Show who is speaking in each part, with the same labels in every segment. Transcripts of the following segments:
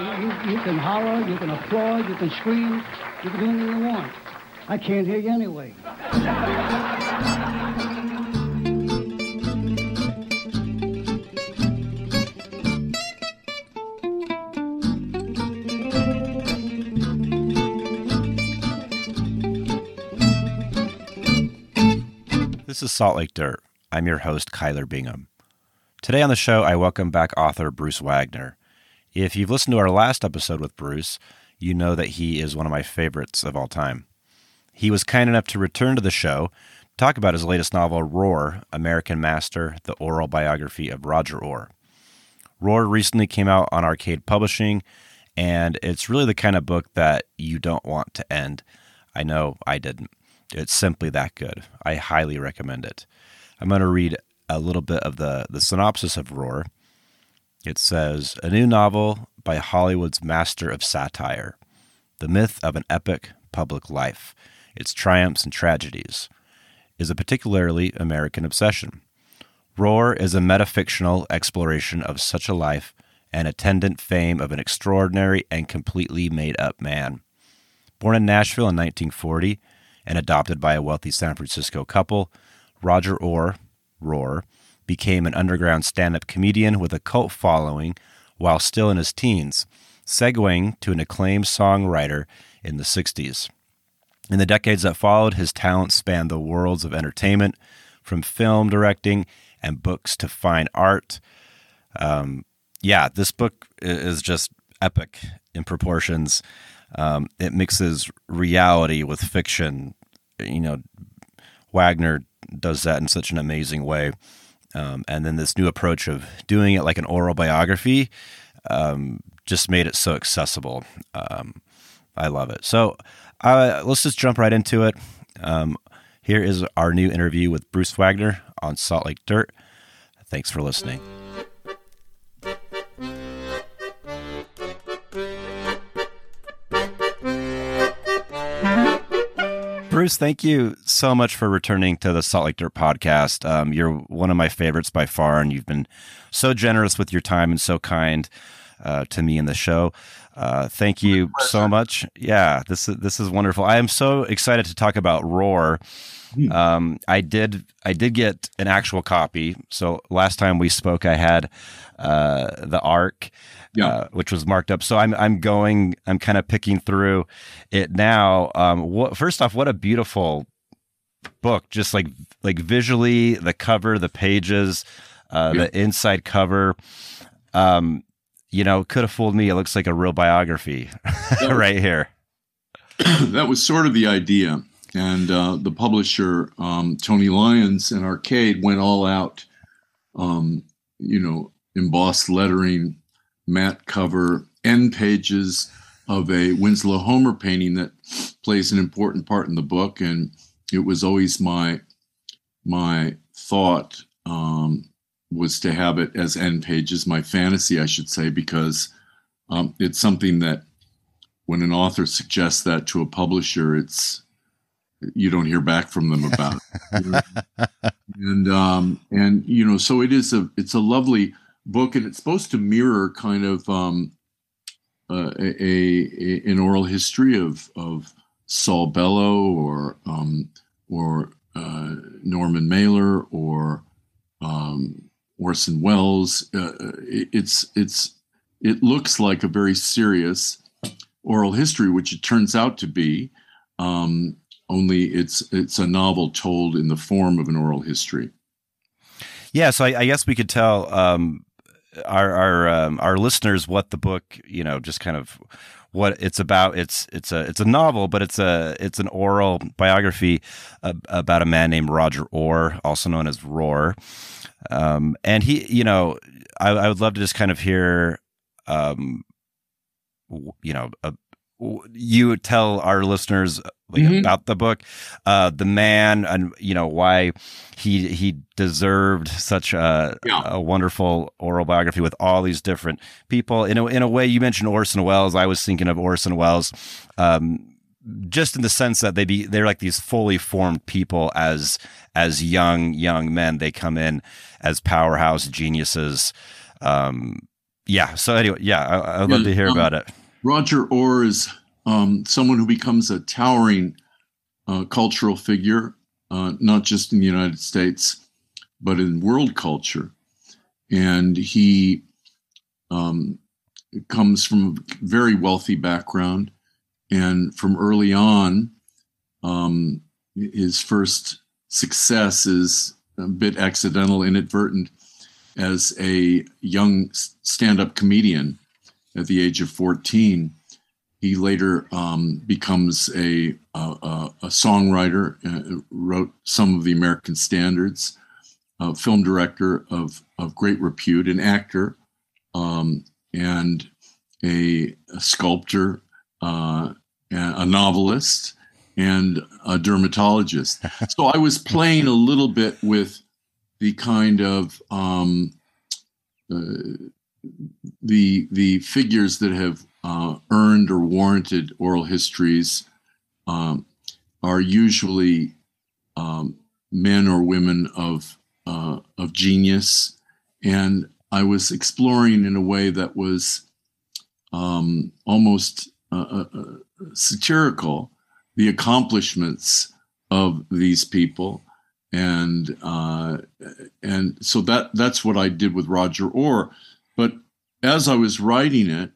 Speaker 1: You, you can holler, you can applaud, you can scream, you can do anything you want. I can't hear you anyway.
Speaker 2: This is Salt Lake Dirt. I'm your host, Kyler Bingham. Today on the show, I welcome back author Bruce Wagner. If you've listened to our last episode with Bruce, you know that he is one of my favorites of all time. He was kind enough to return to the show to talk about his latest novel, Roar American Master, the oral biography of Roger Orr. Roar recently came out on Arcade Publishing, and it's really the kind of book that you don't want to end. I know I didn't. It's simply that good. I highly recommend it. I'm going to read a little bit of the, the synopsis of Roar. It says A new novel by Hollywood's master of satire, the myth of an epic public life, its triumphs and tragedies, is a particularly American obsession. Roar is a metafictional exploration of such a life and attendant fame of an extraordinary and completely made up man. Born in Nashville in 1940, and adopted by a wealthy San Francisco couple, Roger Orr, Roar, became an underground stand up comedian with a cult following while still in his teens, segueing to an acclaimed songwriter in the 60s. In the decades that followed, his talents spanned the worlds of entertainment, from film directing and books to fine art. Um, yeah, this book is just epic in proportions. Um, it mixes reality with fiction. You know, Wagner does that in such an amazing way. Um, and then this new approach of doing it like an oral biography um, just made it so accessible. Um, I love it. So uh, let's just jump right into it. Um, here is our new interview with Bruce Wagner on Salt Lake Dirt. Thanks for listening. Bruce, thank you so much for returning to the Salt Lake Dirt podcast. Um, you're one of my favorites by far, and you've been so generous with your time and so kind uh, to me in the show. Uh, thank you so much. Yeah, this is this is wonderful. I am so excited to talk about Roar. Hmm. Um, I did I did get an actual copy. So last time we spoke, I had uh, the ARC yeah. Uh, which was marked up. So I'm I'm going. I'm kind of picking through it now. Um, what, first off, what a beautiful book! Just like like visually, the cover, the pages, uh, yeah. the inside cover. Um, you know, could have fooled me. It looks like a real biography right here.
Speaker 3: that was sort of the idea. And uh, the publisher, um, Tony Lyons and Arcade, went all out, um, you know, embossed lettering, matte cover end pages of a Winslow Homer painting that plays an important part in the book. And it was always my my thought um, was to have it as end pages, my fantasy, I should say, because um, it's something that when an author suggests that to a publisher, it's you don't hear back from them about it. and um, and you know, so it is a it's a lovely book, and it's supposed to mirror kind of um, uh, a, a, an oral history of of Saul Bellow or um, or uh, Norman Mailer or um, Orson Welles. Uh, it, it's it's it looks like a very serious oral history, which it turns out to be. Um, only it's it's a novel told in the form of an oral history.
Speaker 2: Yeah, so I, I guess we could tell um, our our um, our listeners what the book you know just kind of what it's about. It's it's a it's a novel but it's a it's an oral biography about a man named Roger Orr also known as Roar. Um, and he you know I, I, would love to just kind of hear um, you know a, you tell our listeners like, mm-hmm. about the book, uh, the man, and you know why he he deserved such a, yeah. a wonderful oral biography with all these different people. In a in a way, you mentioned Orson Welles. I was thinking of Orson Welles. Um, just in the sense that they be they're like these fully formed people as as young young men they come in as powerhouse geniuses um yeah. So anyway, yeah, I, would love to hear um, about it.
Speaker 3: Roger Orr is um, someone who becomes a towering uh, cultural figure, uh, not just in the United States, but in world culture. And he um, comes from a very wealthy background. And from early on, um, his first success is a bit accidental, inadvertent, as a young stand up comedian at the age of 14. He later um, becomes a, a, a songwriter, uh, wrote some of the American standards, a film director of, of great repute, an actor, um, and a, a sculptor, uh, a novelist, and a dermatologist. so I was playing a little bit with the kind of um, uh, the the figures that have uh, earned or warranted oral histories um, are usually um, men or women of uh, of genius, and I was exploring in a way that was um, almost uh, uh, uh, satirical the accomplishments of these people and uh, and so that that's what I did with Roger Orr. But as I was writing it,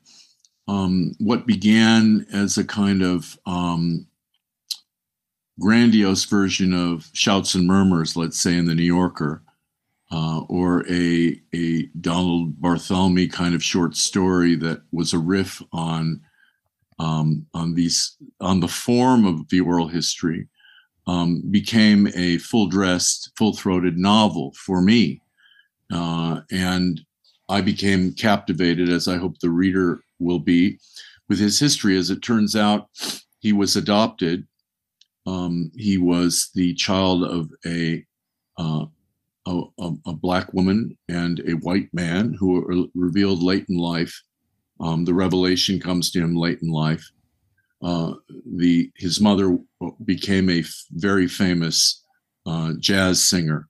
Speaker 3: um, what began as a kind of um, grandiose version of Shouts and Murmurs, let's say in the New Yorker, uh, or a a Donald Barthelme kind of short story that was a riff on um, on these on the form of the oral history um, became a full dressed, full throated novel for me. Uh, and I became captivated, as I hope the reader will be, with his history. As it turns out, he was adopted. Um, he was the child of a, uh, a, a, black woman and a white man who were revealed late in life. Um, the revelation comes to him late in life. Uh, the his mother became a f- very famous uh, jazz singer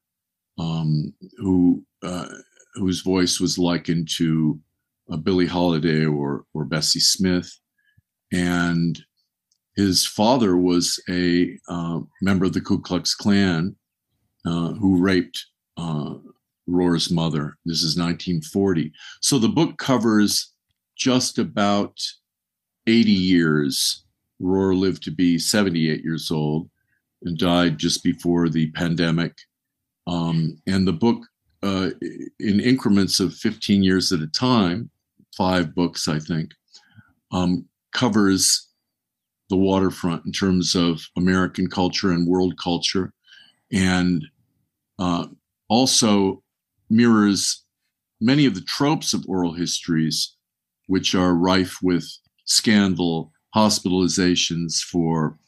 Speaker 3: um, who uh, whose voice was likened to uh, Billie Holiday or or Bessie Smith, and his father was a uh, member of the Ku Klux Klan who raped Roar's mother. This is 1940. So the book covers just about 80 years Rohr lived to be 78 years old and died just before the pandemic. Um, and the book, uh, in increments of 15 years at a time, five books, I think, um, covers the waterfront in terms of American culture and world culture, and uh, also mirrors many of the tropes of oral histories, which are rife with scandal hospitalizations for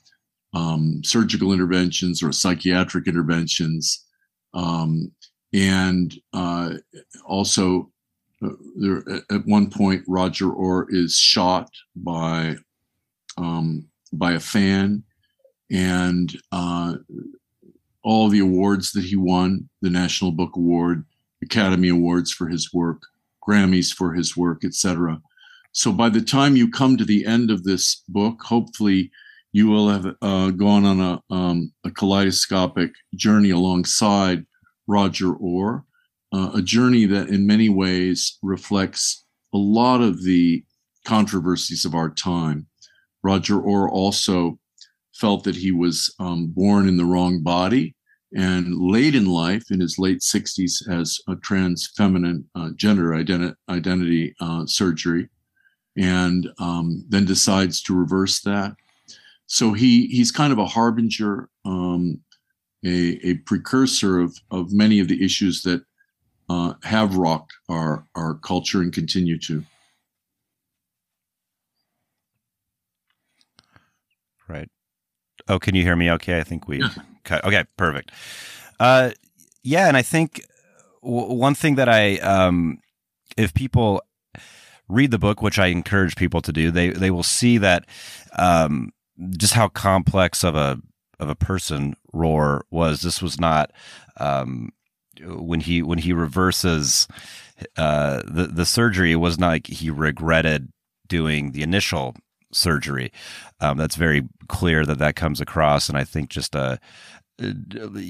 Speaker 3: um, surgical interventions or psychiatric interventions. Um, and uh, also, uh, there, at one point, Roger Orr is shot by um, by a fan, and uh, all the awards that he won the National Book Award, Academy Awards for his work, Grammys for his work, etc. So by the time you come to the end of this book, hopefully you will have uh, gone on a, um, a, kaleidoscopic journey alongside Roger Orr, uh, a journey that in many ways reflects a lot of the controversies of our time. Roger Orr also felt that he was um, born in the wrong body and late in life, in his late 60s, has a trans feminine uh, gender identi- identity uh, surgery and um, then decides to reverse that. So he he's kind of a harbinger, um, a, a precursor of of many of the issues that uh, have rocked our our culture and continue to.
Speaker 2: Right. Oh, can you hear me? Okay, I think we cut. Okay, perfect. Uh, yeah, and I think w- one thing that I, um, if people read the book, which I encourage people to do, they they will see that um, just how complex of a of a person roar was. This was not um, when he when he reverses uh, the the surgery It was not like he regretted doing the initial surgery. Um, that's very clear that that comes across, and I think just a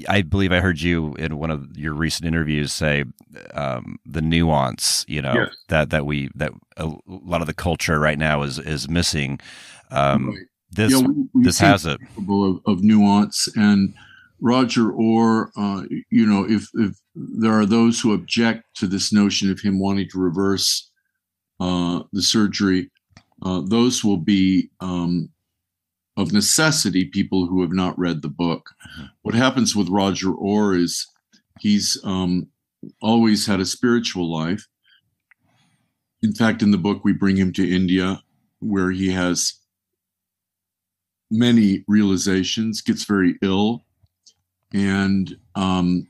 Speaker 2: I believe I heard you in one of your recent interviews say um, the nuance, you know, yes. that that we that a lot of the culture right now is is missing. Um, right. This yeah, we, we this has it
Speaker 3: of, of, nuance and Roger Orr. Uh, you know, if if there are those who object to this notion of him wanting to reverse uh, the surgery, uh, those will be um, of necessity people who have not read the book. Mm-hmm. What happens with Roger Orr is he's um, always had a spiritual life. In fact, in the book, we bring him to India where he has many realizations, gets very ill, and um,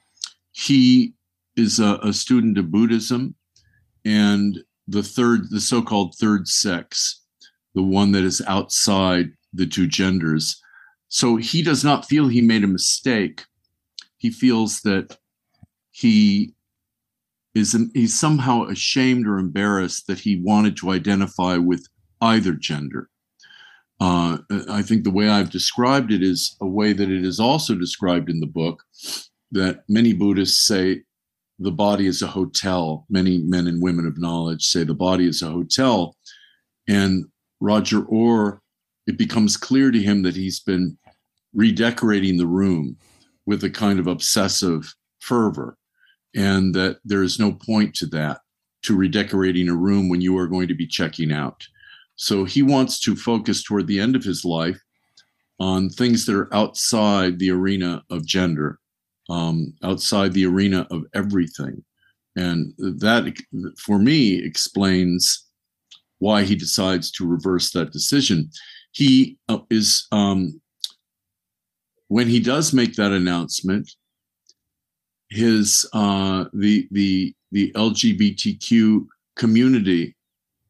Speaker 3: he is a, a student of Buddhism and the third, the so called third sex, the one that is outside the two genders. So he does not feel he made a mistake. He feels that he is he's somehow ashamed or embarrassed that he wanted to identify with either gender. Uh, I think the way I've described it is a way that it is also described in the book that many Buddhists say the body is a hotel. Many men and women of knowledge say the body is a hotel. And Roger Orr it becomes clear to him that he's been redecorating the room with a kind of obsessive fervor and that there is no point to that to redecorating a room when you are going to be checking out so he wants to focus toward the end of his life on things that are outside the arena of gender um, outside the arena of everything. And that for me explains why he decides to reverse that decision. He uh, is um, when he does make that announcement his uh, the the the lgbtq community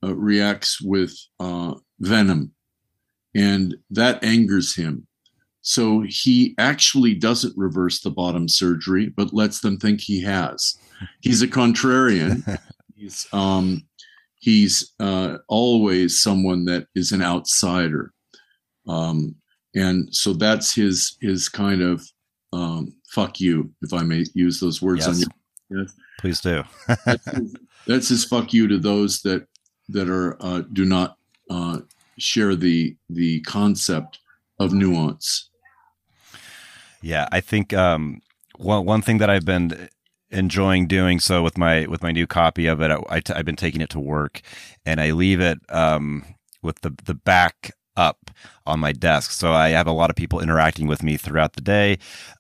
Speaker 3: uh, reacts with uh, venom and that angers him so he actually doesn't reverse the bottom surgery but lets them think he has he's a contrarian he's um, he's uh, always someone that is an outsider um, and so that's his his kind of um, fuck you, if I may use those words yes. on
Speaker 2: you. Yes. Please do.
Speaker 3: that's, his, that's, his, fuck you to those that that are uh, do not uh, share the the concept of nuance.
Speaker 2: Yeah, I think um, one one thing that I've been enjoying doing so with my with my new copy of it, I, t- I've been taking it to work, and I leave it um, with the the back up on my desk. So I have a lot of people interacting with me throughout the day.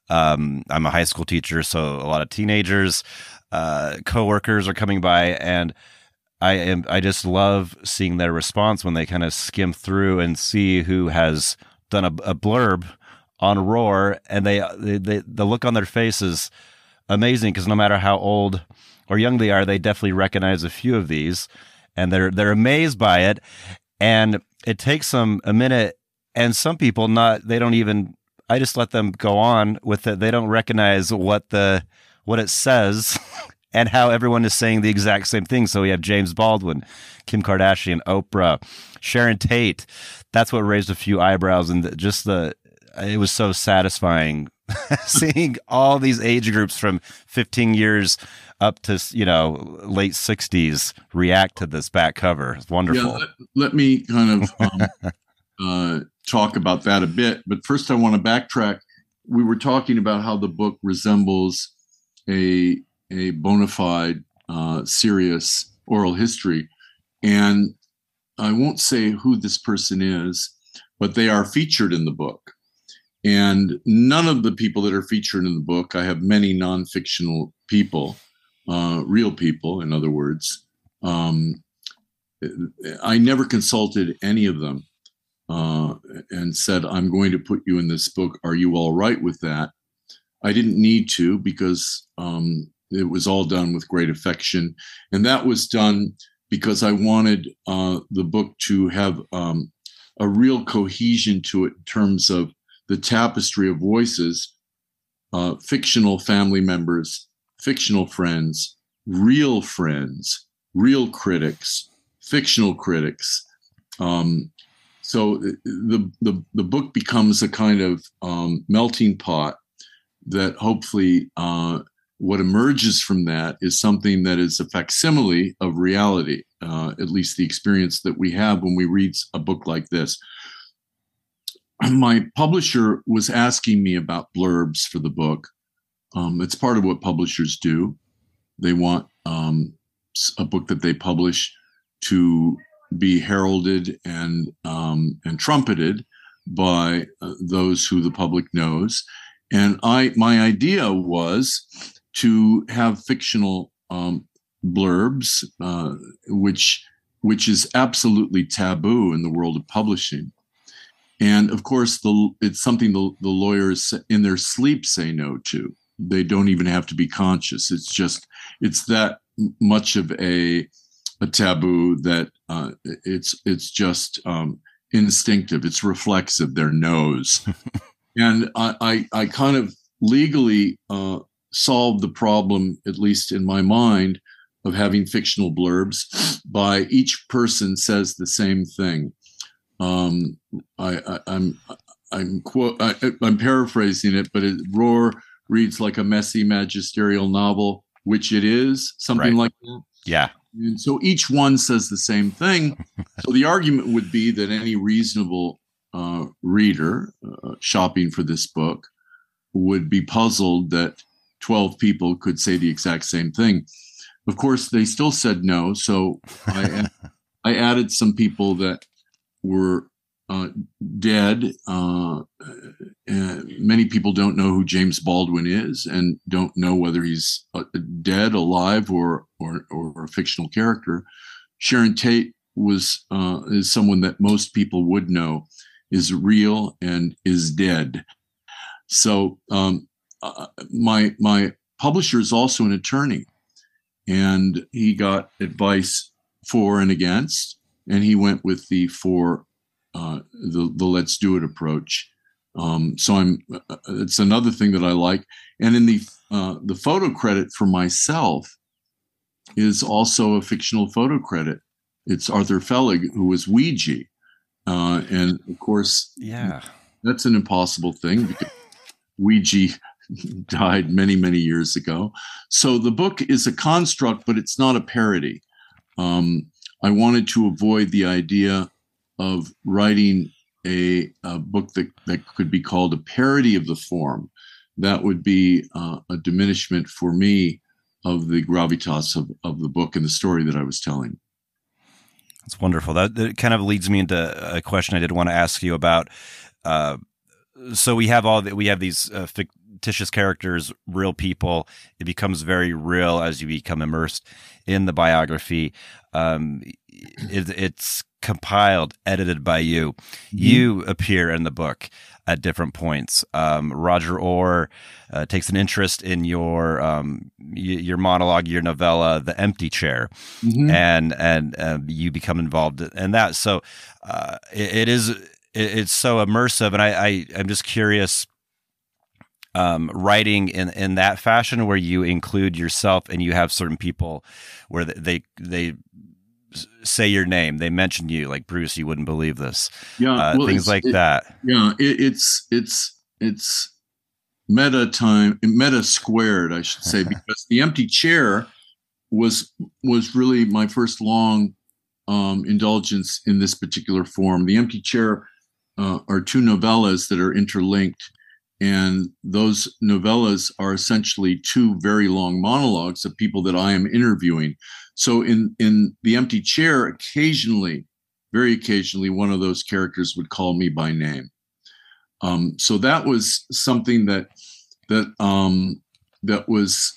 Speaker 2: Um, I'm a high school teacher, so a lot of teenagers, uh, coworkers are coming by, and I am I just love seeing their response when they kind of skim through and see who has done a, a blurb on Roar, and they, they, they the look on their face is amazing because no matter how old or young they are, they definitely recognize a few of these, and they're they're amazed by it. And it takes them a minute and some people not they don't even i just let them go on with it they don't recognize what the what it says and how everyone is saying the exact same thing. So we have james baldwin kim kardashian oprah sharon tate. That's what raised a few eyebrows and just the it was so satisfying seeing all these age groups from 15 years up to you know late 60s react to this back cover. It's wonderful. yeah,
Speaker 3: let, let me kind of um, uh, talk about that a bit but first i want to backtrack. We were talking about how the book resembles a a bona fide uh, serious oral history and i won't say who this person is but they are featured in the book and none of the people that are featured in the book i have many non-fictional people uh, real people, in other words. Um, I never consulted any of them uh, and said, I'm going to put you in this book. Are you all right with that? I didn't need to because um, it was all done with great affection. And that was done because I wanted uh, the book to have um, a real cohesion to it in terms of the tapestry of voices, uh, fictional family members, fictional friends, real friends, real critics, fictional critics. Um, so the, the the book becomes a kind of um, melting pot that hopefully uh, what emerges from that is something that is a facsimile of reality, uh, at least the experience that we have when we read a book like this. My publisher was asking me about blurbs for the book. Um, it's part of what publishers do. They want um, a book that they publish to be heralded and um, and trumpeted by uh, those who the public knows. And I, my idea was to have fictional um, blurbs, uh, which which is absolutely taboo in the world of publishing. And of course, the, it's something the, the lawyers in their sleep say no to. They don't even have to be conscious. It's just it's that much of a a taboo that uh, it's it's just um, instinctive. It's reflexive. Their nose, and I, I, I kind of legally uh, solved the problem, at least in my mind, of having fictional blurbs by each person says the same thing. Um, I, I, I'm I'm quote I, am paraphrasing it, but it, Roar reads like a messy magisterial novel, which it is, something right. like that.
Speaker 2: Yeah.
Speaker 3: And so each one says the same thing. so the argument would be that any reasonable uh, reader uh, shopping for this book would be puzzled that 12 people could say the exact same thing. Of course, they still said no. So I, I added some people that were uh, dead. Uh, many people don't know who James Baldwin is and don't know whether he's uh, dead, alive, or, or, or a fictional character. Sharon Tate was uh, is someone that most people would know is real and is dead. So um, uh, my my publisher is also an attorney, and he got advice for and against, and he went with the for uh, the the let's do it approach. Um, so I'm uh, it's another thing that I like, and in the uh, the photo credit for myself is also a fictional photo credit. It's Arthur Fellig who was Weegee, uh, and of course,
Speaker 2: yeah,
Speaker 3: that's an impossible thing because Weegee died many, many years ago. So the book is a construct, but it's not a parody. Um, I wanted to avoid the idea of writing a, a, book that, that could be called a parody of the form. That would be uh, a diminishment for me of the gravitas of, of the book and the story that I was telling.
Speaker 2: That's wonderful. That, that kind of leads me into a question I did want to ask you about. Uh, so we have all that we have these uh, fictitious characters, real people. It becomes very real as you become immersed in the biography. Um, it, it's compiled, edited by you. Mm-hmm. You appear in the book at different points. Um, Roger Orr uh, takes an interest in your um, y- your monologue, your novella, "The Empty Chair," mm-hmm. and and uh, you become involved in that. So uh, it, it is it's so immersive, and I, I I'm just curious. Um, writing in, in that fashion where you include yourself and you have certain people where they they say your name they mention you like bruce you wouldn't believe this
Speaker 3: yeah
Speaker 2: uh, well, things like
Speaker 3: it,
Speaker 2: that
Speaker 3: yeah it, it's it's it's meta time meta squared i should say because the empty chair was was really my first long um, indulgence in this particular form the empty chair uh, are two novellas that are interlinked. And those novellas are essentially two very long monologues of people that I am interviewing. So in, in The Empty Chair, occasionally, very occasionally, one of those characters would call me by name. Um, so that was something that that um, that was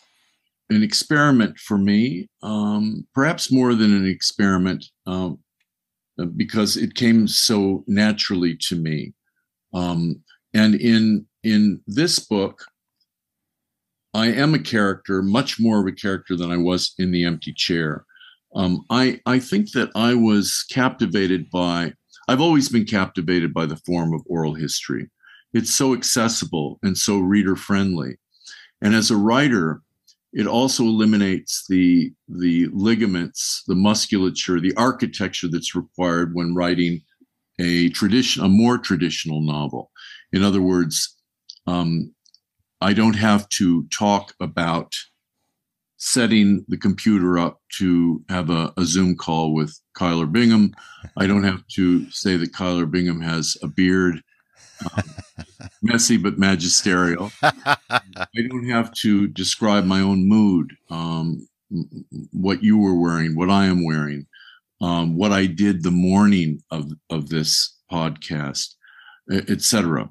Speaker 3: an experiment for me, um, perhaps more than an experiment. Um, because it came so naturally to me. Um, and in in this book, I am a character, much more of a character than I was in the empty chair. Um, I I think that I was captivated by. I've always been captivated by the form of oral history. It's so accessible and so reader friendly. And as a writer, it also eliminates the the ligaments, the musculature, the architecture that's required when writing a tradition, a more traditional novel. In other words, um, I don't have to talk about setting the computer up to have a, a, Zoom call with Kyler Bingham. I don't have to say that Kyler Bingham has a beard, um, messy but magisterial. I don't have to describe my own mood, um, what you were wearing, what I am wearing, um, what I did the morning of, of this podcast, etc.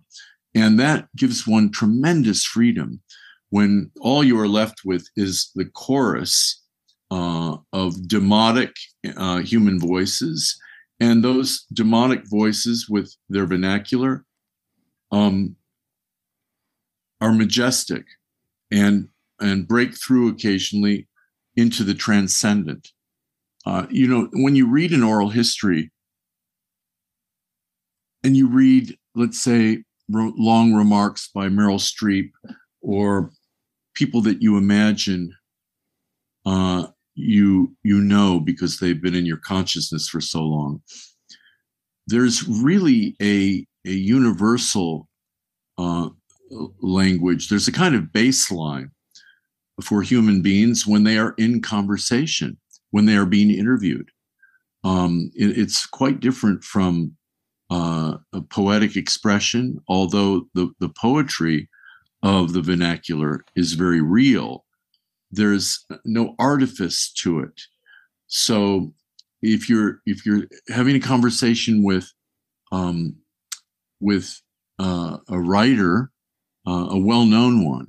Speaker 3: And that gives one tremendous freedom when all you are left with is the chorus uh, of demonic uh, human voices. And those demonic voices with their vernacular um, are majestic and, and break through occasionally into the transcendent. Uh, you know, when you read an oral history and you read, let's say, long remarks by Meryl Streep or people that you imagine uh, you you know because they've been in your consciousness for so long. There's really a a universal uh, language. There's a kind of baseline for human beings when they are in conversation, when they are being interviewed. Um, it, it's quite different from uh, a poetic expression, although the, the poetry of the vernacular is very real. There's no artifice to it. So if you're if you're having a conversation with um, with uh, a writer, uh, a well-known one,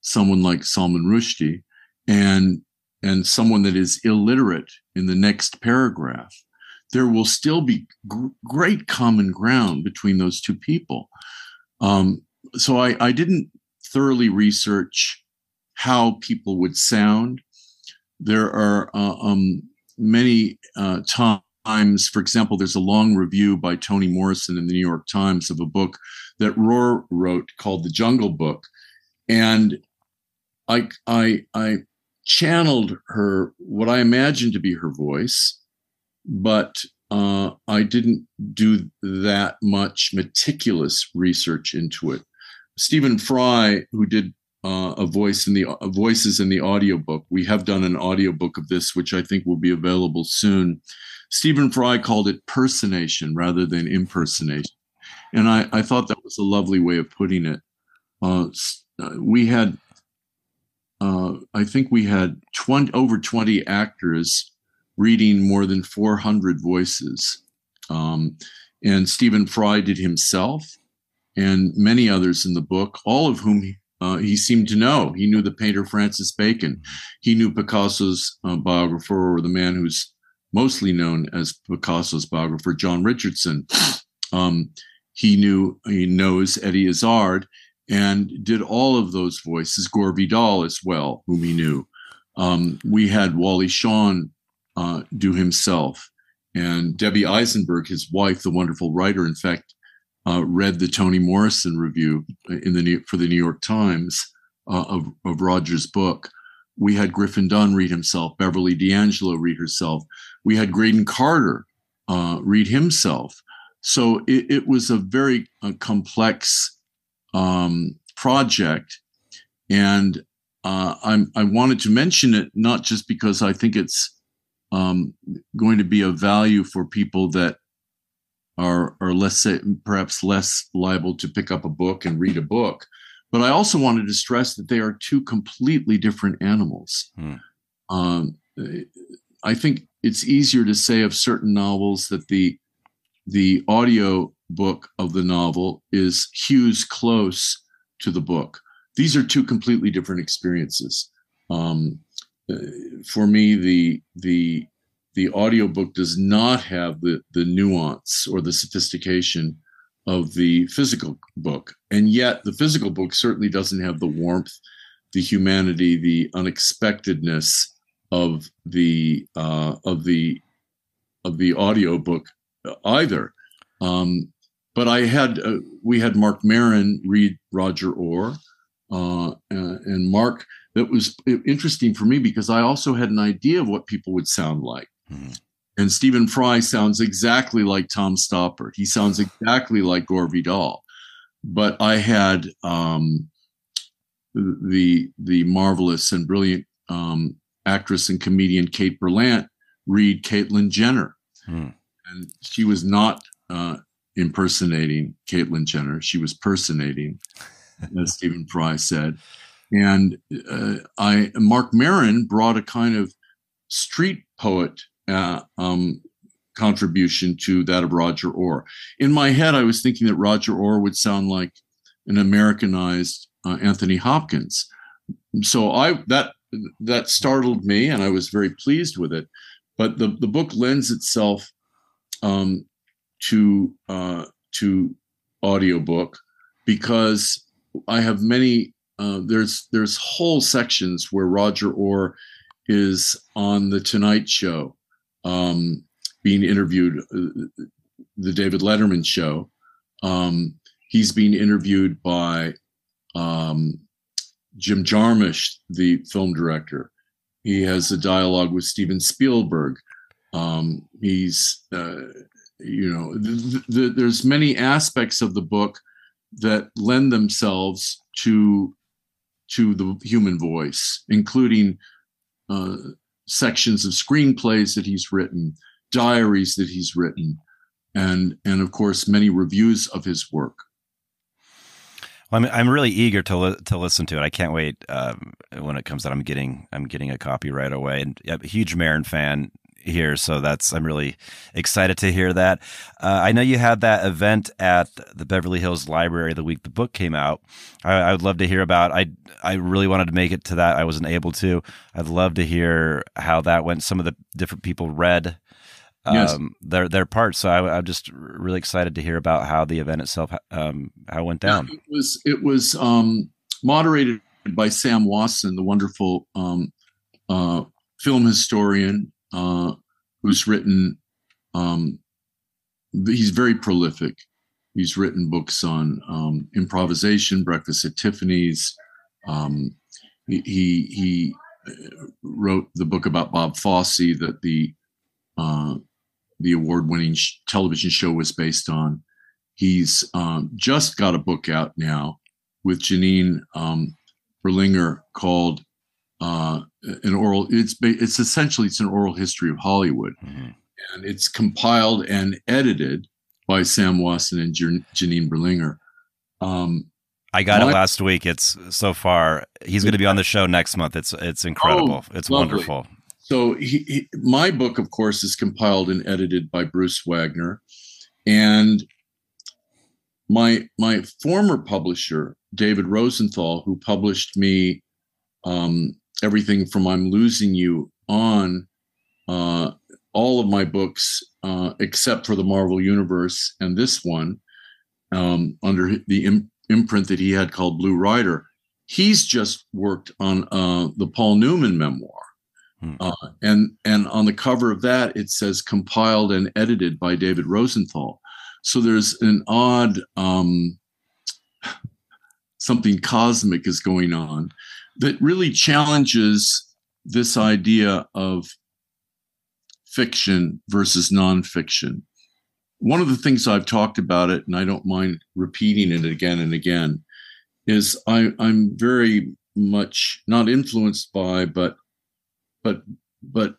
Speaker 3: someone like Salman Rushdie, and and someone that is illiterate in the next paragraph, there will still be g- great common ground between those two people. Um, so I, I didn't thoroughly research how people would sound. There are uh, um, many uh, times, for example, there's a long review by Toni Morrison in the New York Times of a book that Roar wrote called The Jungle Book. And I, I, I channeled her, what I imagined to be her voice, but uh, I didn't do that much meticulous research into it. Stephen Fry, who did uh, a voice in the uh, voices in the audiobook, we have done an audiobook of this, which I think will be available soon. Stephen Fry called it personation rather than impersonation. And I, I thought that was a lovely way of putting it. Uh, uh we had, uh, I think we had 20, over 20 actors reading more than 400 voices. Um, and Stephen Fry did himself and many others in the book, all of whom uh, he seemed to know. He knew the painter Francis Bacon. He knew Picasso's uh, biographer, or the man who's mostly known as Picasso's biographer, John Richardson. Um, he knew he knows Eddie Izzard and did all of those voices. Gore Vidal as well, whom he knew. Um, we had Wally Shawn uh, do himself, and Debbie Eisenberg, his wife, the wonderful writer. In fact, uh, read the Toni Morrison review in the New, for the New York Times uh, of, of Roger's book. We had Griffin Dunne read himself, Beverly D'Angelo read herself. We had Graydon Carter uh, read himself. So it, it was a very uh, complex um, project. And uh, i wanted to mention it not just because I think it's um, going to be of value for people that are are less perhaps less liable to pick up a book and read a book. But I also wanted to stress that they are two completely different animals. Hmm. Um, I think it's easier to say of certain novels that the the audio book of the novel is hews close to the book. These are two completely different experiences. Um, for me, the the the audiobook does not have the, the nuance or the sophistication of the physical book. And yet, the physical book certainly doesn't have the warmth, the humanity, the unexpectedness of the uh, of the of the audiobook either. Um, but I had uh, we had Marc Maron read Roger Orr. Uh, and Marc. That was interesting for me because I also had an idea of what people would sound like. Mm-hmm. And Stephen Fry sounds exactly like Tom Stoppard. He sounds exactly like Gore Vidal. But I had um, the the marvelous and brilliant um, actress and comedian Kate Berlant read Caitlyn Jenner, hmm. and she was not uh, impersonating Caitlyn Jenner; she was personating, as Stephen Fry said. And uh, I Marc Maron brought a kind of street poet uh, um, contribution to that of Roger Orr. In my head, I was thinking that Roger Orr would sound like an Americanized uh, Anthony Hopkins. So I that that startled me, and I was very pleased with it. But the the book lends itself um, to uh, to audiobook because I have many. Uh, there's there's whole sections where Roger Orr is on the Tonight Show, um, being interviewed, uh, the David Letterman Show. Um, he's being interviewed by um, Jim Jarmusch, the film director. He has a dialogue with Steven Spielberg. Um, he's, uh, you know, th- th- there's many aspects of the book that lend themselves to to the human voice, including uh, sections of screenplays that he's written, diaries that he's written, and and of course many reviews of his work.
Speaker 2: Well, I'm I'm really eager to li- to listen to it. I can't wait um, when it comes out. I'm getting I'm getting a copy right away, and a huge Maron fan here, so that's I'm really excited to hear that. Uh, I know you had that event at the Beverly Hills Library the week the book came out. I, I, would love to hear about. I I really wanted to make it to that. I wasn't able to. I'd love to hear how that went. Some of the different people read yes. Um, their their parts. So I, am just really excited to hear about how the event itself um, how it went down.
Speaker 3: Yeah, it was it was um, moderated by Sam Wasson, the wonderful um, uh, film historian uh, who's written. Um, he's very prolific. He's written books on um, improvisation, Breakfast at Tiffany's. he he uh, wrote the book about Bob Fosse that the uh, the award-winning sh- television show was based on. He's um, just got a book out now with Jeanine um, Basinger called uh, an oral. It's it's essentially it's an oral history of Hollywood, mm-hmm. and it's compiled and edited by Sam Wasson and Jeanine Basinger. Um,
Speaker 2: I got my, it last week. It's so far. He's going to be on the show next month. It's it's incredible. Oh, it's lovely. wonderful.
Speaker 3: So he, he, my book, of course, is compiled and edited by Bruce Wagner, and my my former publisher, David Rosenthal, who published me um, everything from "I'm Losing You" on uh, all of my books uh, except for the Marvel Universe and this one um, under the Im- imprint that he had called Blue Rider. He's just worked on uh, the Paul Newman memoir Hmm. Uh, and and on the cover of that it says compiled and edited by David Rosenthal. So there's an odd um, something cosmic is going on that really challenges this idea of fiction versus nonfiction. One of the things I've talked about it, and I don't mind repeating it again and again, is I, I'm very much not influenced by, but but but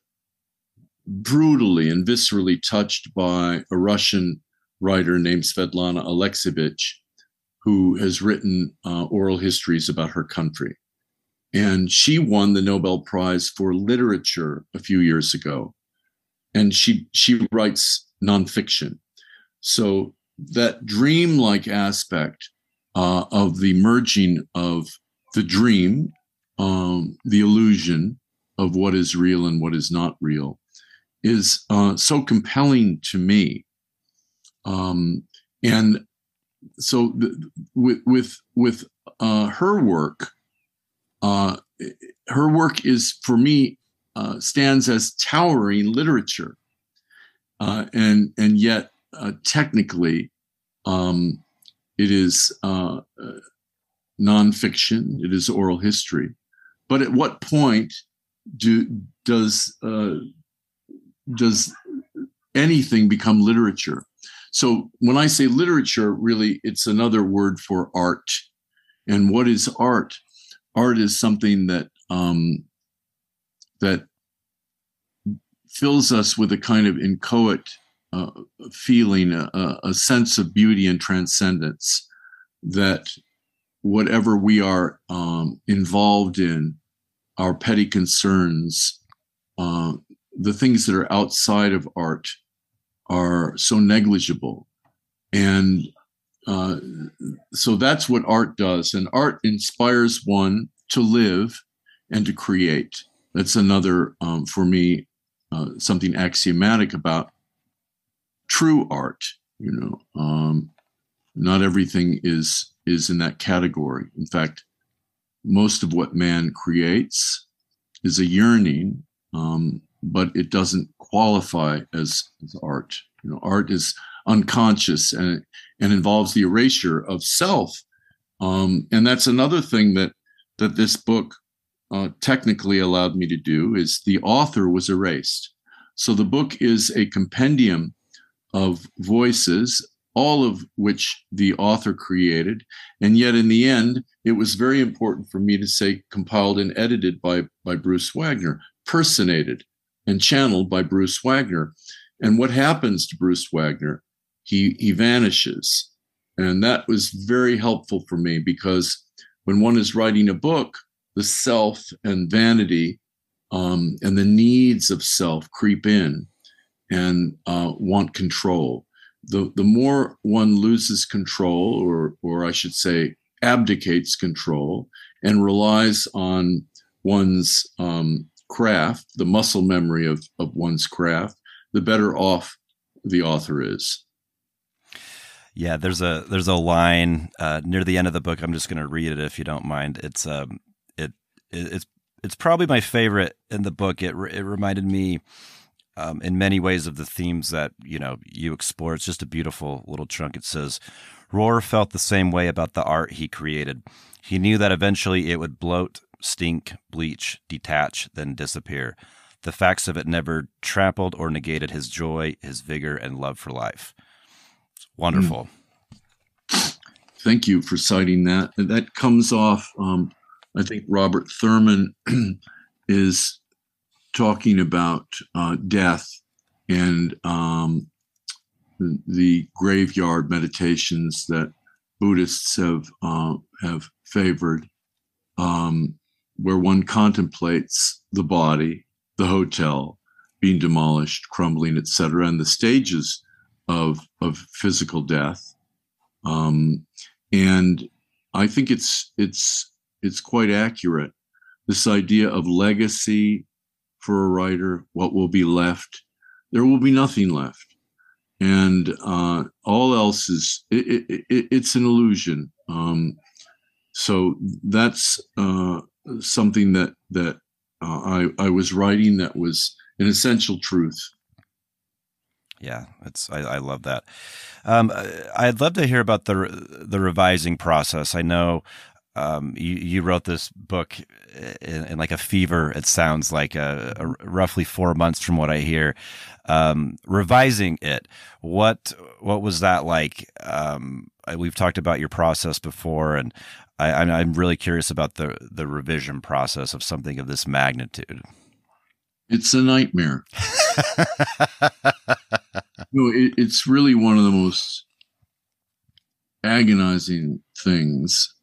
Speaker 3: brutally and viscerally touched by a Russian writer named Svetlana Alexievich, who has written uh, oral histories about her country. And she won the Nobel Prize for Literature a few years ago. And she she writes nonfiction. So that dreamlike aspect uh, of the merging of the dream, um, the illusion, of what is real and what is not real is uh, so compelling to me. Um, and so th- with with with uh, her work, uh, her work is for me uh, stands as towering literature, uh, and and yet uh, technically, um, it is nonfiction. It is oral history. But at what point do does uh, does anything become literature? So when I say literature, really, it's another word for art. And what is art? Art is something that um, that fills us with a kind of inchoate uh, feeling, a, a sense of beauty and transcendence that whatever we are um, involved in, our petty concerns, uh, the things that are outside of art are so negligible. And uh, so that's what art does. And art inspires one to live and to create. That's another, um, for me, uh, something axiomatic about true art. You know, um, not everything is is in that category. In fact, most of what man creates is a yearning, um, but it doesn't qualify as, as art. You know, art is unconscious and and involves the erasure of self. Um, and that's another thing that that this book uh, technically allowed me to do is the author was erased. So the book is a compendium of voices all of which the author created. And yet, in the end, it was very important for me to say compiled and edited by, by Bruce Wagner, personated and channeled by Bruce Wagner. And what happens to Bruce Wagner? He, he vanishes. And that was very helpful for me because when one is writing a book, the self and vanity um, and the needs of self creep in and uh, want control the the more one loses control, or or I should say, abdicates control, and relies on one's um, craft, the muscle memory of of one's craft, the better off the author is.
Speaker 2: Yeah, there's a there's a line uh, near the end of the book. I'm just going to read it if you don't mind. It's um it, it it's it's probably my favorite in the book. It it reminded me um, in many ways of the themes that you know you explore. It's just a beautiful little chunk. It says, Roar felt the same way about the art he created. He knew that eventually it would bloat, stink, bleach, detach, then disappear. The facts of it never trampled or negated his joy, his vigor, and love for life. Wonderful.
Speaker 3: Thank you for citing that. That comes off. Um, I think Robert Thurman is talking about uh, death and um, the graveyard meditations that Buddhists have uh, have favored, um, where one contemplates the body, the hotel being demolished, crumbling, etc., and the stages of of physical death. Um, and I think it's it's it's quite accurate. This idea of legacy for a writer, what will be left? There will be nothing left. And uh, all else is, it, it, it, it's an illusion. Um, so that's uh, something that, that uh, I, I was writing that was an essential truth.
Speaker 2: Yeah, it's I, I love that. Um, I'd love to hear about the the revising process. I know um, you, you wrote this book in, in, like a fever. It sounds like a, a roughly four months from what I hear. Um, revising it, what what was that like? Um, we've talked about your process before, and I, I'm really curious about the the revision process of something of this magnitude.
Speaker 3: It's a nightmare. no, it, it's really one of the most agonizing things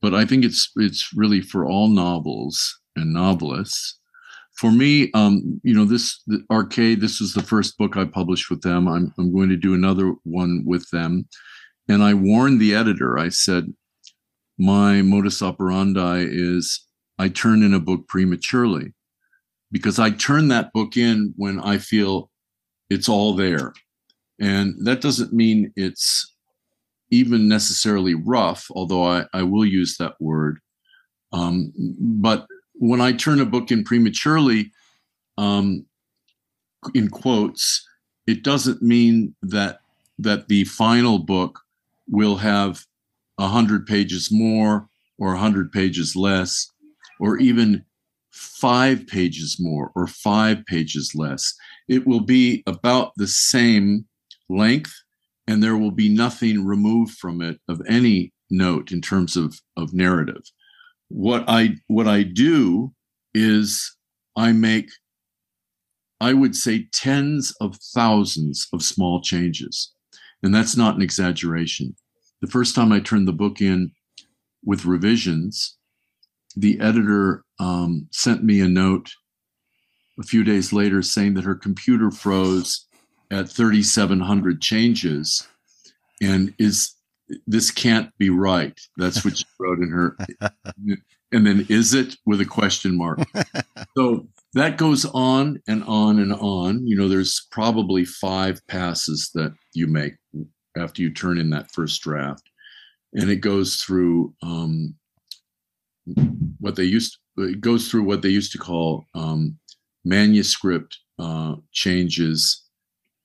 Speaker 3: but I think it's it's really for all novels and novelists. For me, um, you know, this Arcade. This was the first book I published with them. I'm I'm going to do another one with them, and I warned the editor. I said, my modus operandi is I turn in a book prematurely, because I turn that book in when I feel it's all there, and that doesn't mean it's even necessarily rough, although I, I will use that word. Um, but when I turn a book in prematurely, um, in quotes, it doesn't mean that that the final book will have a hundred pages more or a 100 pages less, or even five pages more or five pages less. It will be about the same length, and there will be nothing removed from it of any note in terms of, of narrative. What I what I do is I make, I would say, tens of thousands of small changes. And that's not an exaggeration. The first time I turned the book in with revisions, the editor um, sent me a note a few days later saying that her computer froze at 3,700 changes and is this can't be right. That's what she wrote in her. and then is it with a question mark. so that goes on and on and on. You know, there's probably five passes that you make after you turn in that first draft, and it goes through um, what they used. It goes through what they used to call um, manuscript uh, changes.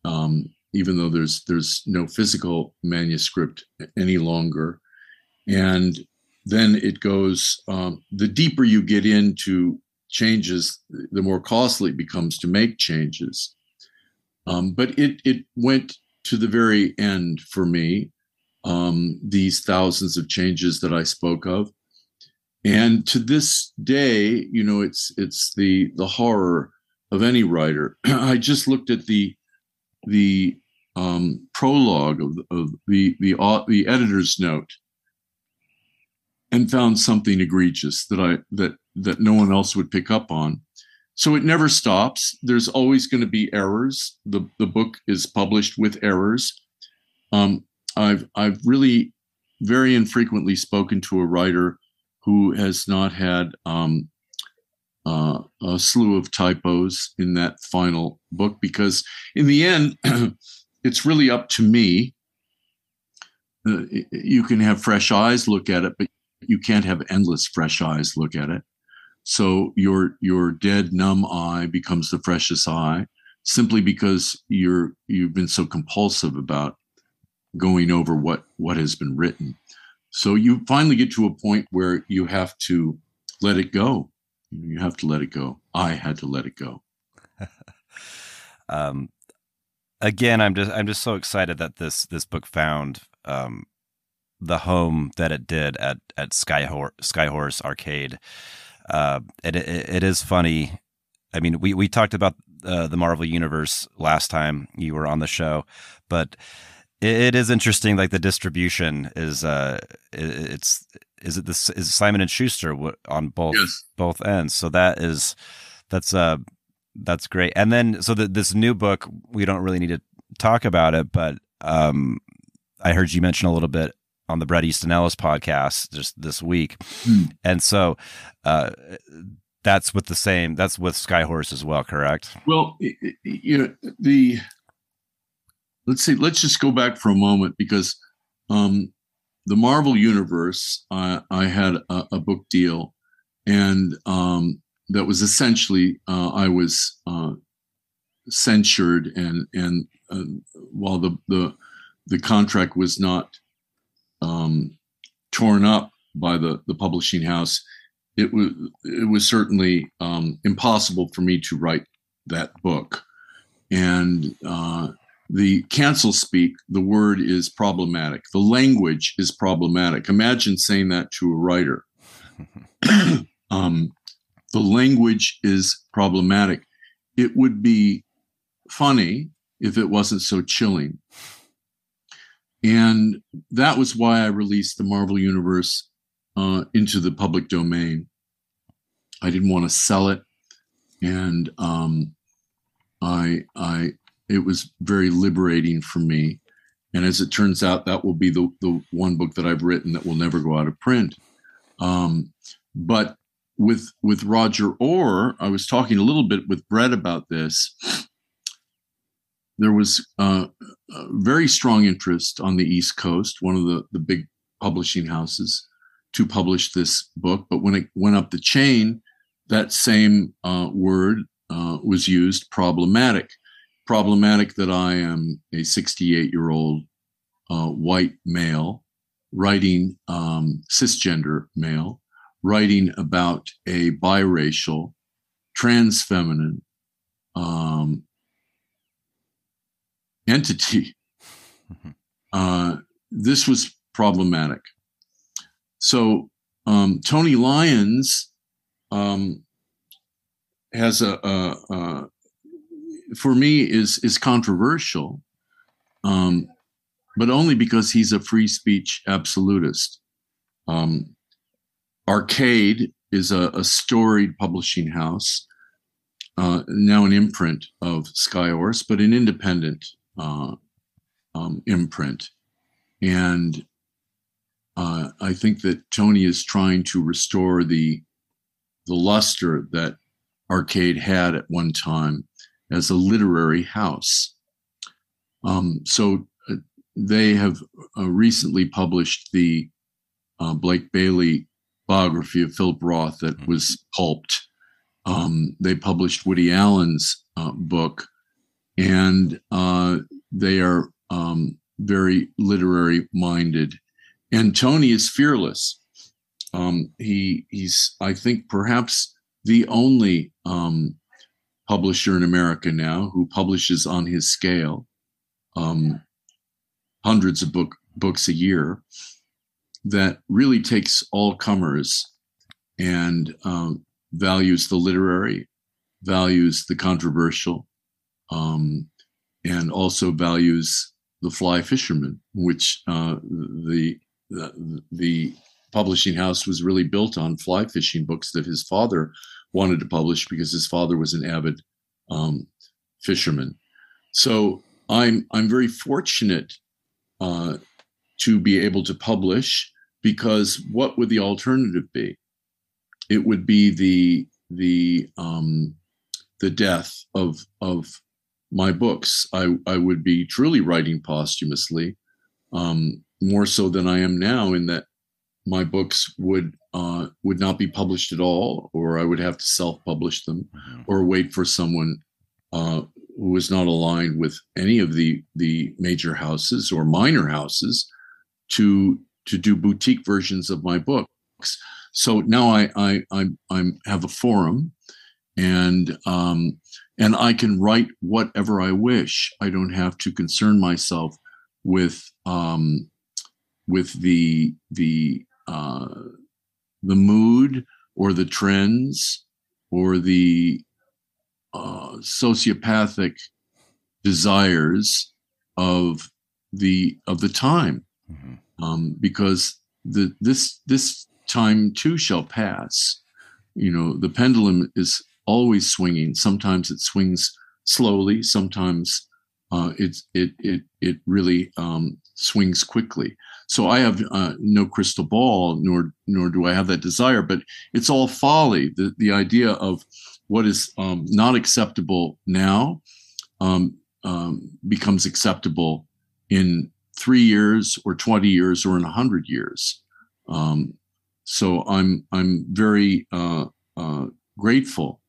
Speaker 3: Um, even though there's there's no physical manuscript any longer, and then it goes um, the deeper you get into changes the more costly it becomes to make changes. Um, but it it went to the very end for me um, these thousands of changes that i spoke of. And to this day you know it's it's the the horror of any writer. I just looked at the the um, prologue of, of the the the editor's note and found something egregious that I that that no one else would pick up on. So it never stops. There's always going to be errors. The the book is published with errors. Um, I've I've really very infrequently spoken to a writer who has not had um, uh, a slew of typos in that final book because in the end it's really up to me uh, you can have fresh eyes look at it but you can't have endless fresh eyes look at it. So your your dead numb eye becomes the freshest eye simply because you're you've been so compulsive about going over what what has been written. So you finally get to a point where you have to let it go. You have to let it go. I had to let it go.
Speaker 2: um, again, I'm just I'm just so excited that this this book found um, the home that it did at at Skyhorse, Skyhorse Arcade. Uh, it, it, it is funny. I mean, we we talked about uh, the Marvel Universe last time you were on the show, but it, it is interesting. Like the distribution is, uh, it, it's is it this is Simon and Schuster on both yes. both ends. So that is that's uh that's great. And then so the, this new book, we don't really need to talk about it, but um, I heard you mention a little bit on the Bret Easton Ellis podcast just this week. Hmm. And so uh, that's with the same, that's with Skyhorse as well, correct?
Speaker 3: Well, you know, the, let's see, let's just go back for a moment because um, the Marvel Universe, I, I had a, a, book deal and um, that was essentially, uh, I was uh, censured and, and uh, while the, the, the contract was not um, torn up by the the publishing house, it was it was certainly um, impossible for me to write that book. And uh, the cancel speak, the word is problematic. The language is problematic. Imagine saying that to a writer. um, the language is problematic. It would be funny if it wasn't so chilling. And that was why I released the Marvel Universe uh, into the public domain. I didn't want to sell it, and um, I, I, it was very liberating for me. And as it turns out, that will be the the one book that I've written that will never go out of print. Um, but with with Roger Orr, I was talking a little bit with Bret about this, there was uh, very strong interest on the East Coast, one of the, the big publishing houses, to publish this book. But when it went up the chain, that same uh, word uh, was used problematic. Problematic that I am a 68 year old uh, white male writing um, cisgender male, writing about a biracial, trans feminine um, entity. Mm-hmm. Uh, this was problematic. So um, Tony Lyons um, has a, a, a, for me is is controversial, um, but only because he's a free speech absolutist. Um, Arcade is a, a, storied publishing house, uh, now an imprint of Skyhorse, but an independent uh, um, imprint. And uh, I think that Tony is trying to restore the the luster that Arcade had at one time as a literary house. Um, so uh, they have uh, recently published the uh, Blake Bailey biography of Philip Roth that mm-hmm. was pulped. Um, they published Woody Allen's uh, book, and uh, they are um, very literary minded. And Tony is fearless. Um, he he's I think perhaps the only um, publisher in America now who publishes on his scale um, hundreds of book books a year that really takes all comers and um, values the literary, values the controversial, um, and also values the fly fisherman, which uh, the, the the publishing house was really built on fly fishing books that his father wanted to publish because his father was an avid um, fisherman. So I'm I'm very fortunate uh, to be able to publish because what would the alternative be? It would be the the um, the death of of my books. I I would be truly writing posthumously, um, more so than I am now, in that my books would uh, would not be published at all, or I would have to self-publish them, or wait for someone uh, who was not aligned with any of the the major houses or minor houses to to do boutique versions of my books. So now I I I I'm have a forum, and um, and I can write whatever I wish. I don't have to concern myself with um, with the the uh, the mood or the trends or the uh, sociopathic desires of the of the time, mm-hmm. um, because the this this time too shall pass. You know, the pendulum is always swinging. Sometimes it swings slowly. Sometimes uh, it it it it really um, swings quickly. So I have uh, no crystal ball, nor nor do I have that desire. But it's all folly. The the idea of what is um, not acceptable now um, um, becomes acceptable in three years, or twenty years, or in hundred years. Um, so I'm I'm very uh, uh, grateful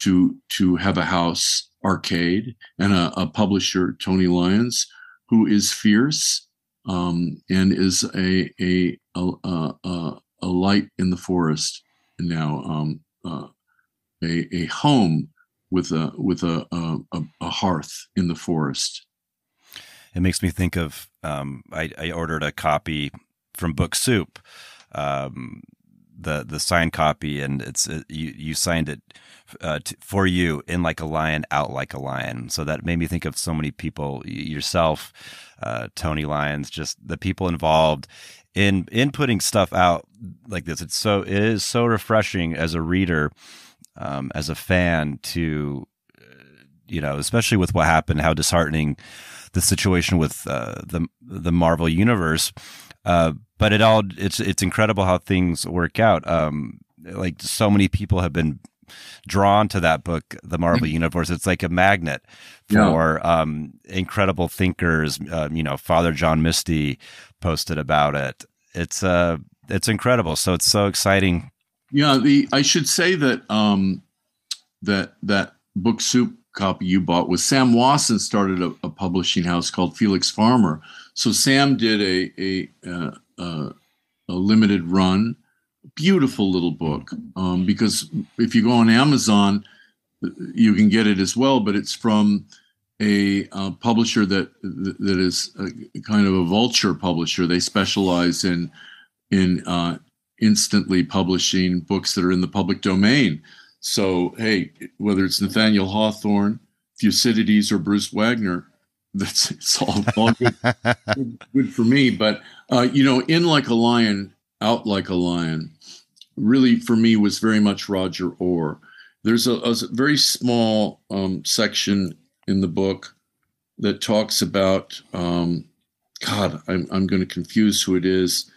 Speaker 3: to to have a house arcade and a, a publisher Tony Lyons who is fierce um, and is a a, a a, a light in the forest now um, uh, a a home with a with a, a, a hearth in the forest.
Speaker 2: It makes me think of um, I, I, ordered a copy from Book Soup, um, the the signed copy, and it's uh, you you signed it uh, t- for you in like a lion, out like a lion. So that made me think of so many people, yourself, uh, Tony Lyons, just the people involved in in putting stuff out like this. It's so it is so refreshing as a reader, um, as a fan to, uh, you know, especially with what happened, how disheartening the situation with uh, the the Marvel universe. Uh, but it all it's it's incredible how things work out. Um, like so many people have been drawn to that book, the Marvel mm-hmm. Universe. It's like a magnet for yeah. um, incredible thinkers. Um, you know, Father John Misty posted about it. It's uh, it's incredible. So it's so exciting.
Speaker 3: Yeah, the I should say that um, that that book soup copy you bought was Sam Wasson started a, a publishing house called Felix Farmer. So Sam did a a uh, a, a limited run. Beautiful little book. Um, because if you go on Amazon, you can get it as well, but it's from a uh, publisher that that is a, kind of a vulture publisher. They specialize in in uh, instantly publishing books that are in the public domain. So hey, whether it's Nathaniel Hawthorne, Thucydides, or Bruce Wagner, that's it's all, all good, good for me. But uh, you know, in like a lion, out like a lion, really for me was very much Roger Orr. There's a, a very small um, section in the book that talks about um, God. I'm I'm going to confuse who it is.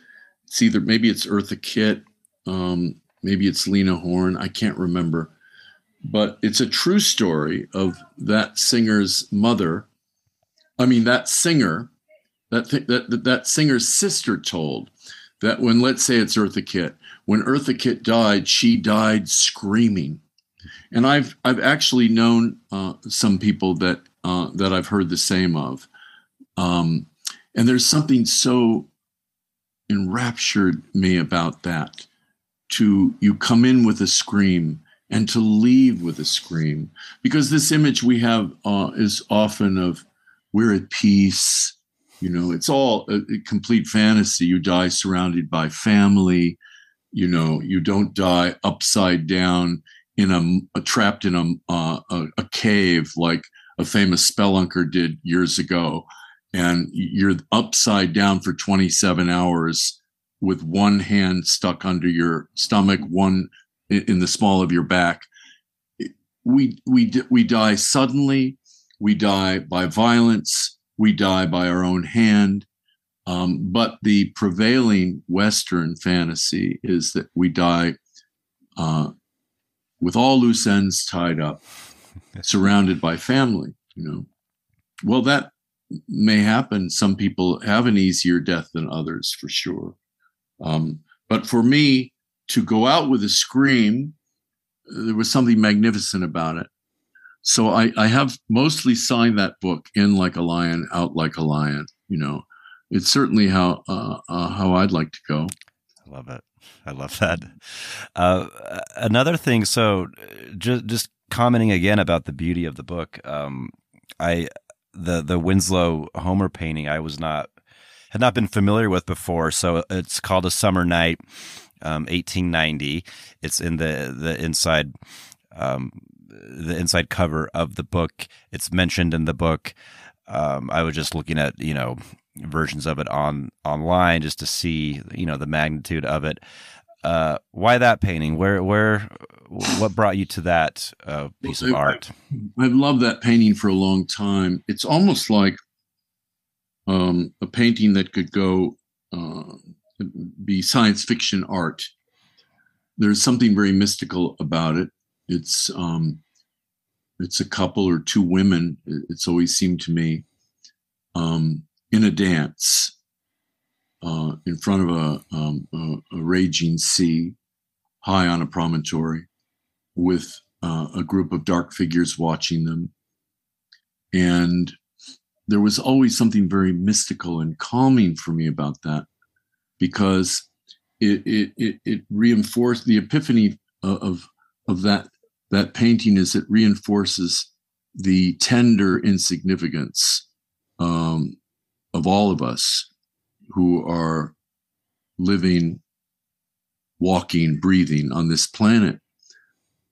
Speaker 3: It's either maybe it's Eartha Kitt, um, maybe it's Lena Horne. I can't remember, but it's a true story of that singer's mother I mean, that singer, that, th- that, that, that singer's sister told that when, let's say it's Eartha Kitt, when Eartha Kitt died, she died screaming. And I've, I've actually known uh, some people that, uh, that I've heard the same of. Um, and there's something so enraptured me about that to you come in with a scream and to leave with a scream because this image we have uh, is often of we're at peace. You know, it's all a, a complete fantasy. You die surrounded by family. You know, you don't die upside down in a, a trapped in a, uh, a, a cave like a famous spelunker did years ago, and you're upside down for 27 hours with one hand stuck under your stomach, one in the small of your back. We we we die suddenly we die by violence, we die by our own hand. Um, but the prevailing Western fantasy is that we die uh, with all loose ends tied up, surrounded by family. You know, well, that may happen. Some people have an easier death than others, for sure. Um, but for me, to go out with a scream, there was something magnificent about it. So I, I have mostly signed that book in like a lion, out like a lion. You know, it's certainly how uh, uh, how I'd like to go.
Speaker 2: I love it. I love that. Uh, another thing, so just just commenting again about the beauty of the book. Um, I the the Winslow Homer painting I was not had not been familiar with before. So it's called A Summer Night, um, 1890. It's in the the inside um, the inside cover of the book. It's mentioned in the book. Um, I was just looking at you know versions of it on online just to see you know the magnitude of it. Uh, why that painting? Where where what brought you to that uh, piece of art?
Speaker 3: I've loved that painting for a long time. It's almost like um, a painting that could go uh, be science fiction art. There's something very mystical about it. It's um, it's a couple or two women. It's always seemed to me um, in a dance uh, in front of a, um, a, a, raging sea, high on a promontory, with uh, a group of dark figures watching them, and there was always something very mystical and calming for me about that because it it it, it reinforced the epiphany of of that that painting is it reinforces the tender insignificance um, of all of us who are living, walking, breathing on this planet.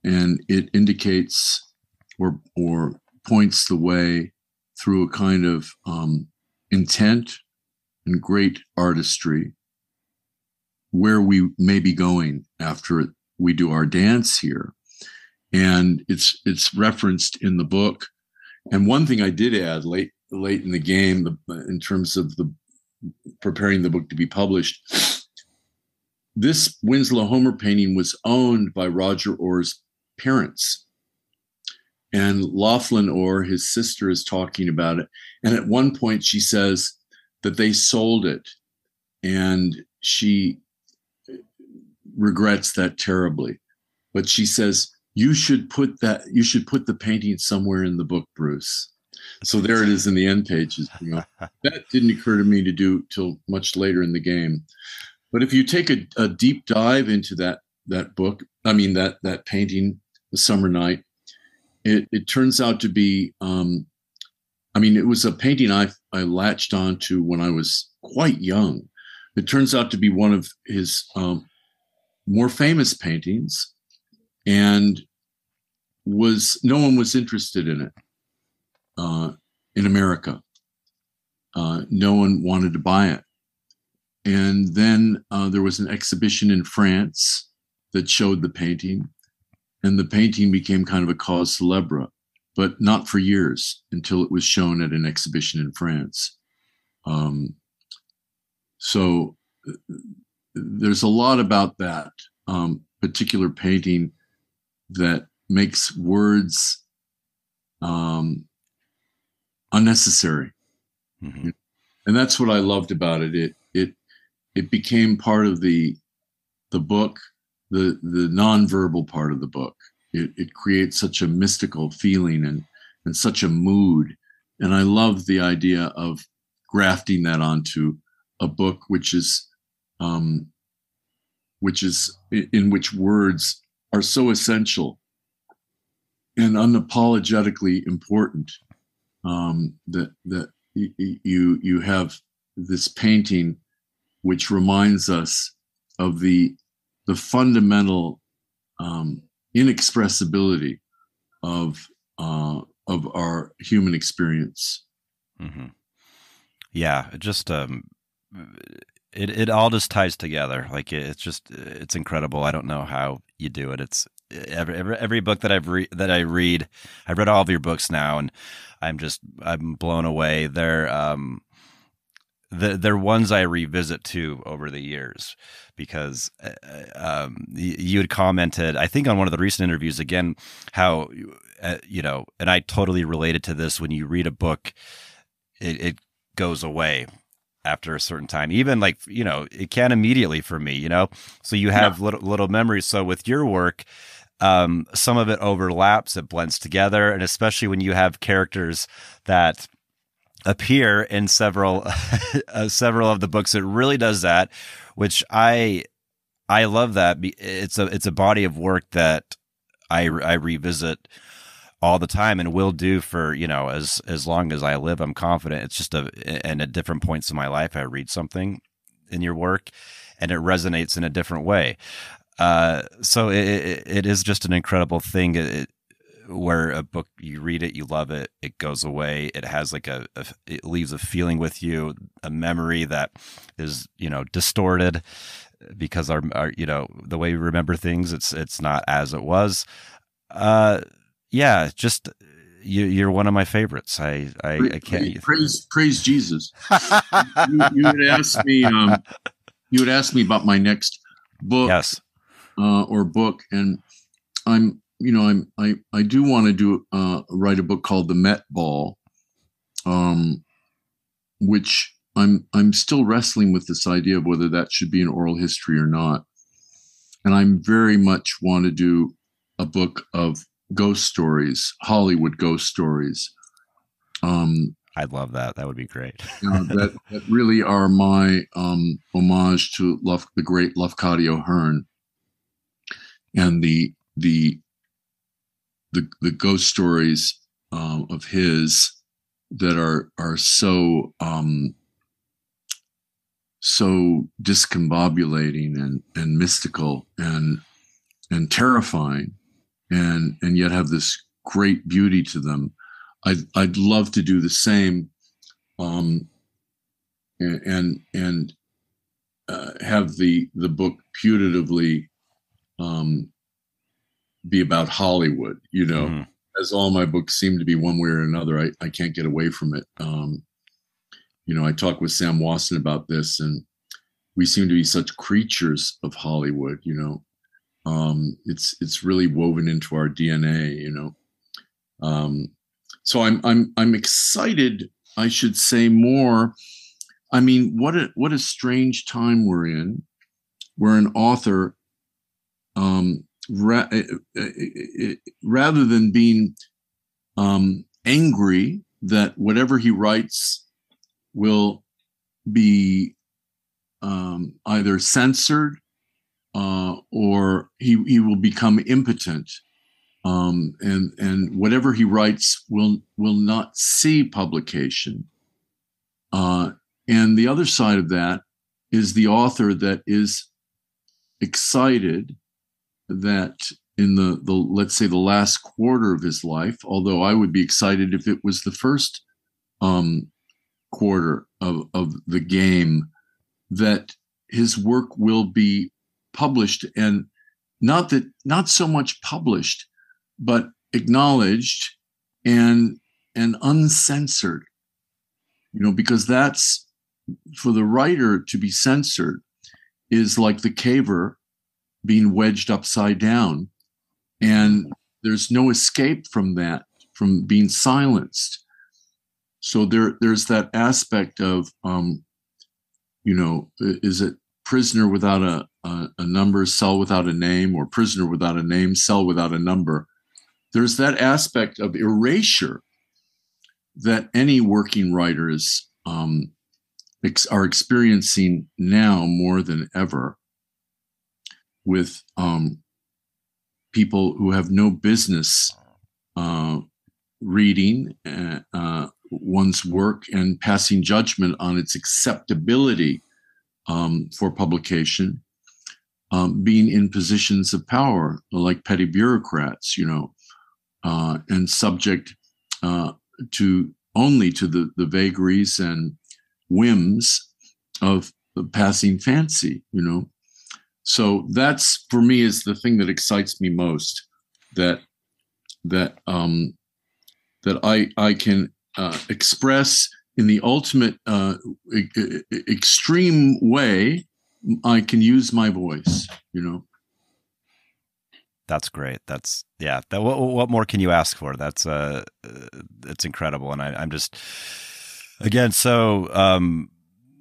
Speaker 3: And it indicates or, or points the way through a kind of um, intent and great artistry where we may be going after we do our dance here and it's it's referenced in the book. And one thing I did add late late in the game, the, in terms of the preparing the book to be published, this Winslow Homer painting was owned by Roger Orr's parents. And Laughlin Orr, his sister, is talking about it. And at one point, she says that they sold it, and she regrets that terribly. But she says you should put that you should put the painting somewhere in the book bruce So there it is in the end pages. You know, that didn't occur to me to do till much later in the game. But if you take a, a deep dive into that that book, I mean that that painting, The Summer Night, it, it turns out to be um, I mean, it was a painting I I latched onto when I was quite young. It turns out to be one of his um, more famous paintings, and was no one was interested in it uh, in America. Uh, no one wanted to buy it, and then uh, there was an exhibition in France that showed the painting, and the painting became kind of a cause célèbre but not for years until it was shown at an exhibition in France. Um, so there's a lot about that um, particular painting that makes words um, unnecessary, mm-hmm. and that's what I loved about it. It it it became part of the the book, the the nonverbal part of the book it, it creates such a mystical feeling and and such a mood and i love the idea of grafting that onto a book which is um, which is in which words are so essential and unapologetically important um, that that you you have this painting which reminds us of the the fundamental um, inexpressibility of uh, of our human experience.
Speaker 2: Mm-hmm. Yeah, just um, it it all just ties together. Like it, it's just it's incredible. I don't know how you do it. It's every every, every book that I've re- that I read. I've read all of your books now, and I'm just I'm blown away. They're um, the, they're ones I revisit too over the years because uh, um, you had commented, I think, on one of the recent interviews again, how uh, you know, and I totally related to this. When you read a book, it, it goes away after a certain time even like you know it can immediately for me you know so you have yeah. little little memories so with your work um, some of it overlaps it blends together and especially when you have characters that appear in several uh, several of the books. It really does that, which I I love that. It's a it's a body of work that I I revisit all the time and will do for you know as as long as I live. I'm confident. It's just a and at different points in my life, I read something in your work, and it resonates in a different way. Uh, so it, it, it is just an incredible thing. It, where a book you read it you love it it goes away it has like a, a, it leaves a feeling with you a memory that is you know distorted because our, our you know the way we remember things it's it's not as it was uh yeah just you, you're one of my favorites. I, I, I can't
Speaker 3: praise, praise Jesus. you, you would ask me, um, you would ask me about my next book,
Speaker 2: yes,
Speaker 3: uh, or book, and I'm you know, I'm I I do want to do uh, write a book called The Met Ball, um, which I'm I'm still wrestling with this idea of whether that should be an oral history or not, and I'm very much want to do a book of ghost stories, Hollywood ghost stories.
Speaker 2: Um, I'd love that. That would be great.
Speaker 3: uh, that, that really are my um, homage to Love, the great Lafcadio Hearn, and the the the the ghost stories um, of his that are are so um, so discombobulating and and mystical and and terrifying and and yet have this great beauty to them i'd i'd love to do the same um and and, and uh, have the the book putatively um be about Hollywood, you know, mm-hmm. as all my books seem to be one way or another. I, I can't get away from it. Um, you know, I talked with Sam Wasson about this, and we seem to be such creatures of Hollywood, you know. Um, it's it's really woven into our DNA, you know. Um, so I'm I'm I'm excited. I should say more. I mean, what a what a strange time we're in, where an author um, ra- uh, uh, uh, rather than being um, angry that whatever he writes will be um, either censored uh, or he he will become impotent, um, and and whatever he writes will will not see publication. Uh, and the other side of that is the author that is excited that in the the let's say the last quarter of his life, although I would be excited if it was the first um, quarter of of the game, that his work will be published and not that not so much published, but acknowledged and and uncensored. You know, because that's for the writer to be censored is like the caver being wedged upside down and there's no escape from that from being silenced so there there's that aspect of um you know is it prisoner without a, a, a number cell without a name or prisoner without a name cell without a number there's that aspect of erasure that any working writers um, ex- are experiencing now more than ever with um, people who have no business uh, reading uh, uh, one's work and passing judgment on its acceptability um, for publication, um, being in positions of power like petty bureaucrats, you know, uh, and subject uh, to only to the, the vagaries and whims of passing fancy, you know. So that's for me is the thing that excites me most. That that um, that I I can uh, express in the ultimate uh, e- extreme way. I can use my voice, you know.
Speaker 2: That's great. That's yeah. That what, what more can you ask for? That's uh, it's incredible, and I, I'm just again so um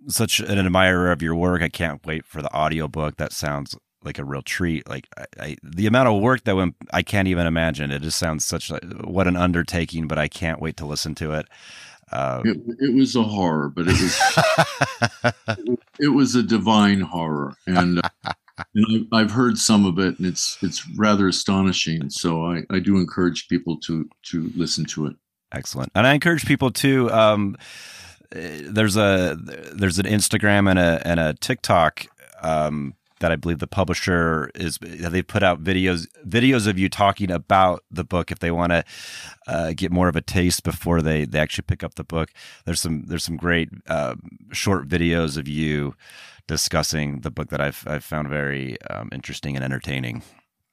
Speaker 2: such an admirer of your work. I can't wait for the audiobook. That sounds like a real treat. Like I, I, the amount of work that went, I can't even imagine. It just sounds such like what an undertaking, but I can't wait to listen to it.
Speaker 3: Uh, it, it, was a horror, but it was it was a divine horror, and, uh, and I've heard some of it, and it's it's rather astonishing. So I, I do encourage people to to listen to it.
Speaker 2: Excellent, and I encourage people to. Um, there's a there's an Instagram and a and a TikTok um, that I believe the publisher is they put out videos videos of you talking about the book if they want to uh, get more of a taste before they they actually pick up the book. There's some there's some great uh, short videos of you discussing the book that I've I've found very um, interesting and entertaining.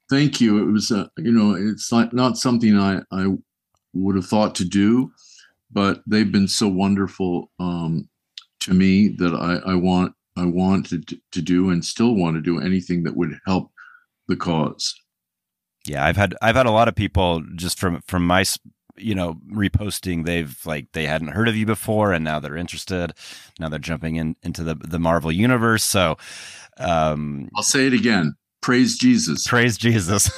Speaker 3: Thank you. It was uh, you know it's not not something I I would have thought to do but they've been so wonderful um, to me that I, I want I wanted to, to do and still want to do anything that would help the cause.
Speaker 2: Yeah, I've had I've had a lot of people just from from my you know reposting they've like they hadn't heard of you before and now they're interested. Now they're jumping in into the the Marvel universe. So
Speaker 3: um I'll say it again. Praise Jesus.
Speaker 2: Praise Jesus.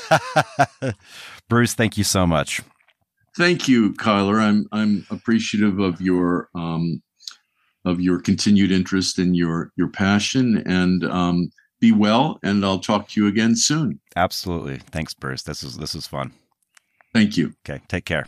Speaker 2: Bruce, thank you so much.
Speaker 3: Thank you, Kyler. I'm I'm appreciative of your um, of your continued interest and your your passion. And um, be well. And I'll talk to you again soon.
Speaker 2: Absolutely. Thanks, Bruce. This is this is fun.
Speaker 3: Thank you.
Speaker 2: Okay. Take care.